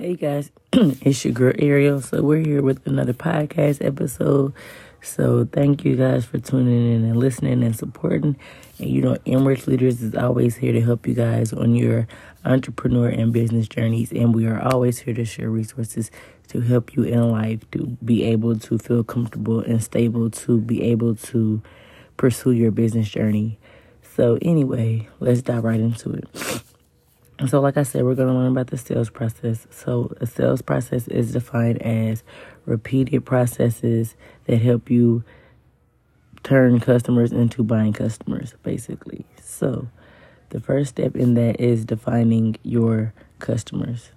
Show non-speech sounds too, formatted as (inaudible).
Hey guys, (clears throat) it's your girl Ariel. So we're here with another podcast episode. So thank you guys for tuning in and listening and supporting. And you know, Enrich Leaders is always here to help you guys on your entrepreneur and business journeys. And we are always here to share resources to help you in life to be able to feel comfortable and stable to be able to pursue your business journey. So anyway, let's dive right into it. So, like I said, we're going to learn about the sales process. So, a sales process is defined as repeated processes that help you turn customers into buying customers, basically. So, the first step in that is defining your customers.